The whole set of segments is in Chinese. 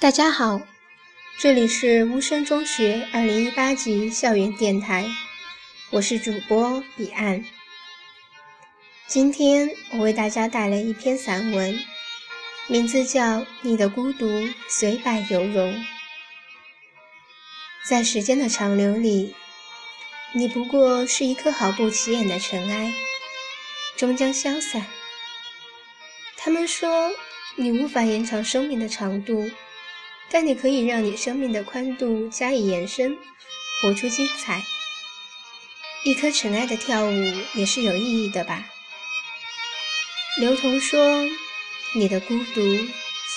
大家好，这里是巫声中学二零一八级校园电台，我是主播彼岸。今天我为大家带来一篇散文，名字叫《你的孤独虽败犹荣》。在时间的长流里，你不过是一颗毫不起眼的尘埃，终将消散。他们说你无法延长生命的长度。但你可以让你生命的宽度加以延伸，活出精彩。一颗尘埃的跳舞也是有意义的吧？刘同说：“你的孤独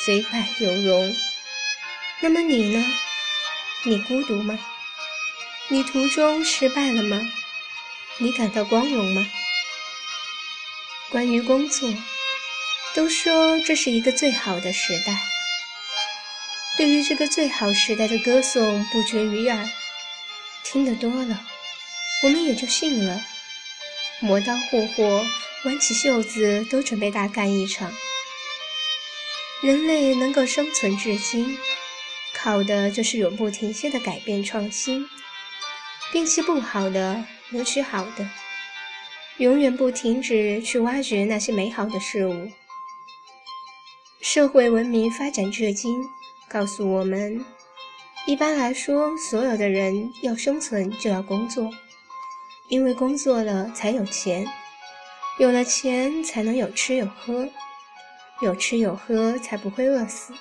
虽败犹荣。”那么你呢？你孤独吗？你途中失败了吗？你感到光荣吗？关于工作，都说这是一个最好的时代。对于这个最好时代的歌颂不绝于耳，听得多了，我们也就信了。磨刀霍霍，挽起袖子，都准备大干一场。人类能够生存至今，靠的就是永不停歇的改变创新，摒弃不好的，留取好的，永远不停止去挖掘那些美好的事物。社会文明发展至今。告诉我们，一般来说，所有的人要生存就要工作，因为工作了才有钱，有了钱才能有吃有喝，有吃有喝才不会饿死。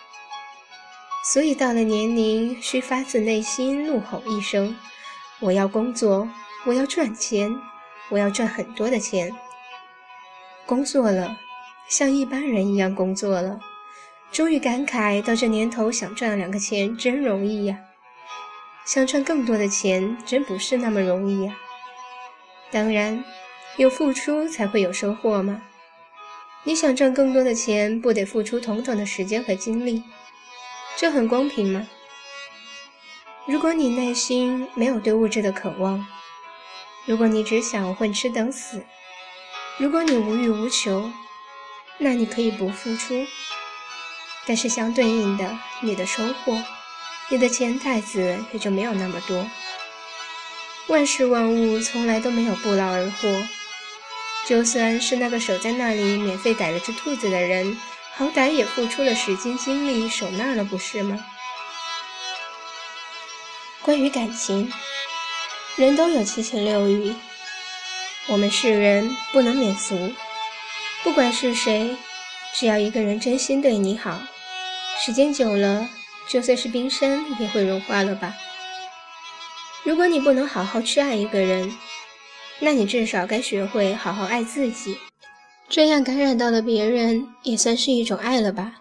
所以到了年龄，需发自内心怒吼一声：“我要工作，我要赚钱，我要赚很多的钱。”工作了，像一般人一样工作了。终于感慨到这年头，想赚两个钱真容易呀！想赚更多的钱，真不是那么容易呀。当然，有付出才会有收获嘛。你想赚更多的钱，不得付出同等的时间和精力？这很公平吗？如果你内心没有对物质的渴望，如果你只想混吃等死，如果你无欲无求，那你可以不付出。但是相对应的，你的收获，你的钱袋子也就没有那么多。万事万物从来都没有不劳而获，就算是那个守在那里免费逮了只兔子的人，好歹也付出了时间精力守那儿了，不是吗？关于感情，人都有七情六欲，我们世人不能免俗，不管是谁。只要一个人真心对你好，时间久了，就算是冰山也会融化了吧。如果你不能好好去爱一个人，那你至少该学会好好爱自己，这样感染到了别人，也算是一种爱了吧。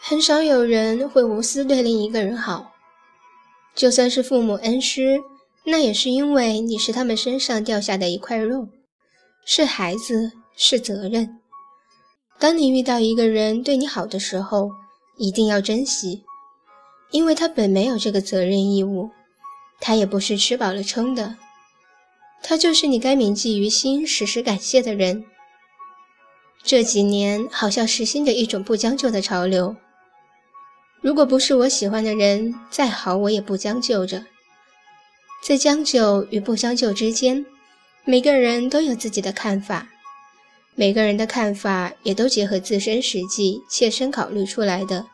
很少有人会无私对另一个人好，就算是父母恩师，那也是因为你是他们身上掉下的一块肉，是孩子，是责任。当你遇到一个人对你好的时候，一定要珍惜，因为他本没有这个责任义务，他也不是吃饱了撑的，他就是你该铭记于心、时时感谢的人。这几年好像实行着一种不将就的潮流，如果不是我喜欢的人，再好我也不将就着。在将就与不将就之间，每个人都有自己的看法。每个人的看法也都结合自身实际，切身考虑出来的。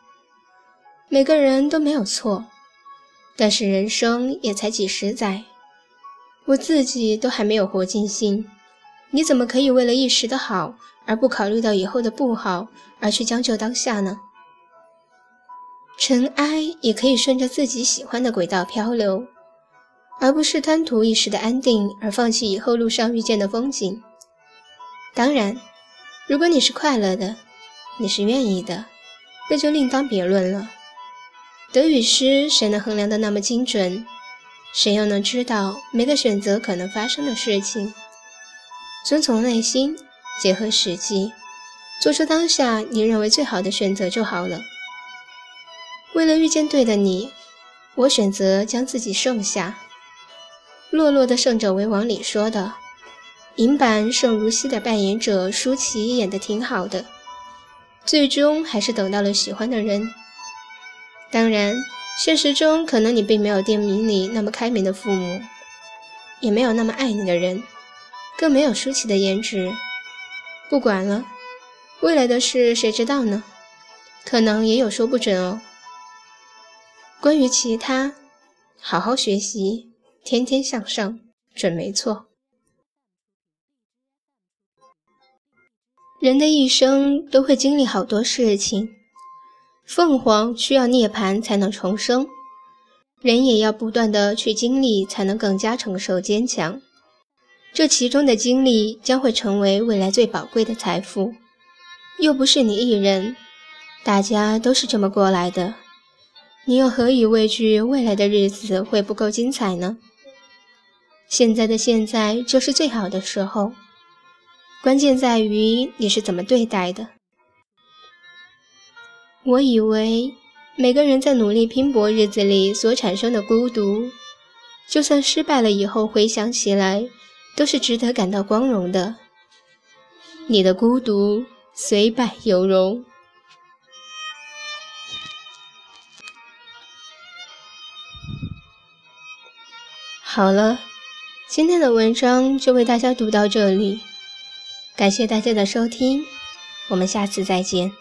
每个人都没有错，但是人生也才几十载，我自己都还没有活尽兴，你怎么可以为了一时的好而不考虑到以后的不好，而去将就当下呢？尘埃也可以顺着自己喜欢的轨道漂流，而不是贪图一时的安定而放弃以后路上遇见的风景。当然，如果你是快乐的，你是愿意的，那就另当别论了。得与失，谁能衡量的那么精准？谁又能知道每个选择可能发生的事情？遵从内心，结合实际，做出当下你认为最好的选择就好了。为了遇见对的你，我选择将自己剩下。落落的胜者为王里说的。银版盛如熙的扮演者舒淇演得挺好的，最终还是等到了喜欢的人。当然，现实中可能你并没有电影里那么开明的父母，也没有那么爱你的人，更没有舒淇的颜值。不管了，未来的事谁知道呢？可能也有说不准哦。关于其他，好好学习，天天向上，准没错。人的一生都会经历好多事情，凤凰需要涅槃才能重生，人也要不断的去经历，才能更加承受坚强。这其中的经历将会成为未来最宝贵的财富，又不是你一人，大家都是这么过来的，你又何以畏惧未来的日子会不够精彩呢？现在的现在就是最好的时候。关键在于你是怎么对待的。我以为每个人在努力拼搏日子里所产生的孤独，就算失败了以后回想起来，都是值得感到光荣的。你的孤独虽败犹荣。好了，今天的文章就为大家读到这里。感谢大家的收听，我们下次再见。